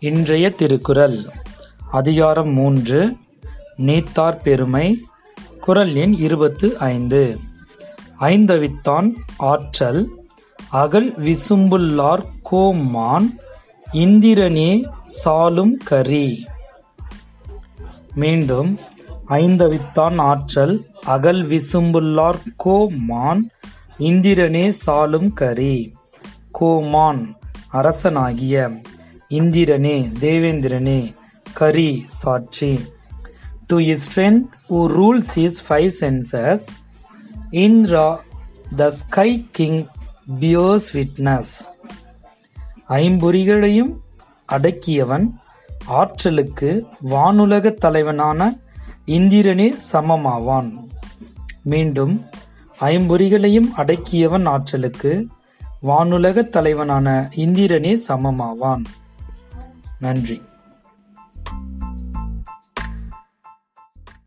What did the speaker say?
இன்றைய திருக்குறள். அதிகாரம் மூன்று. நீத்தார் பெருமை. குரல் எண் இருபத்து ஐந்து. ஐந்தவித்தான் ஆற்றல். அகல் விசும்புள்ளார் கோமான். இந்திரனே சாலும் கரி. மீண்டும் ஐந்தவித்தான் ஆற்றல். அகல் விசும்புள்ளார் கோமான். இந்திரனே சாலும் கரி. கோமான் அரசனாகிய இந்திரனே தேவேந்திரனே கரி சாட்சி. To is strength who rules is five senses Indra the sky king pious witness ஐம்பொறிகளையும் அடக்கியவன் ஆற்றலுக்கு வானுலகத் தலைவனான இந்திரனே சமமாவான். மீண்டும் ஐம்பொறிகளையும் அடக்கியவன் ஆற்றலுக்கு வானுலகத் தலைவனான இந்திரனே சமமாவான். நன்றி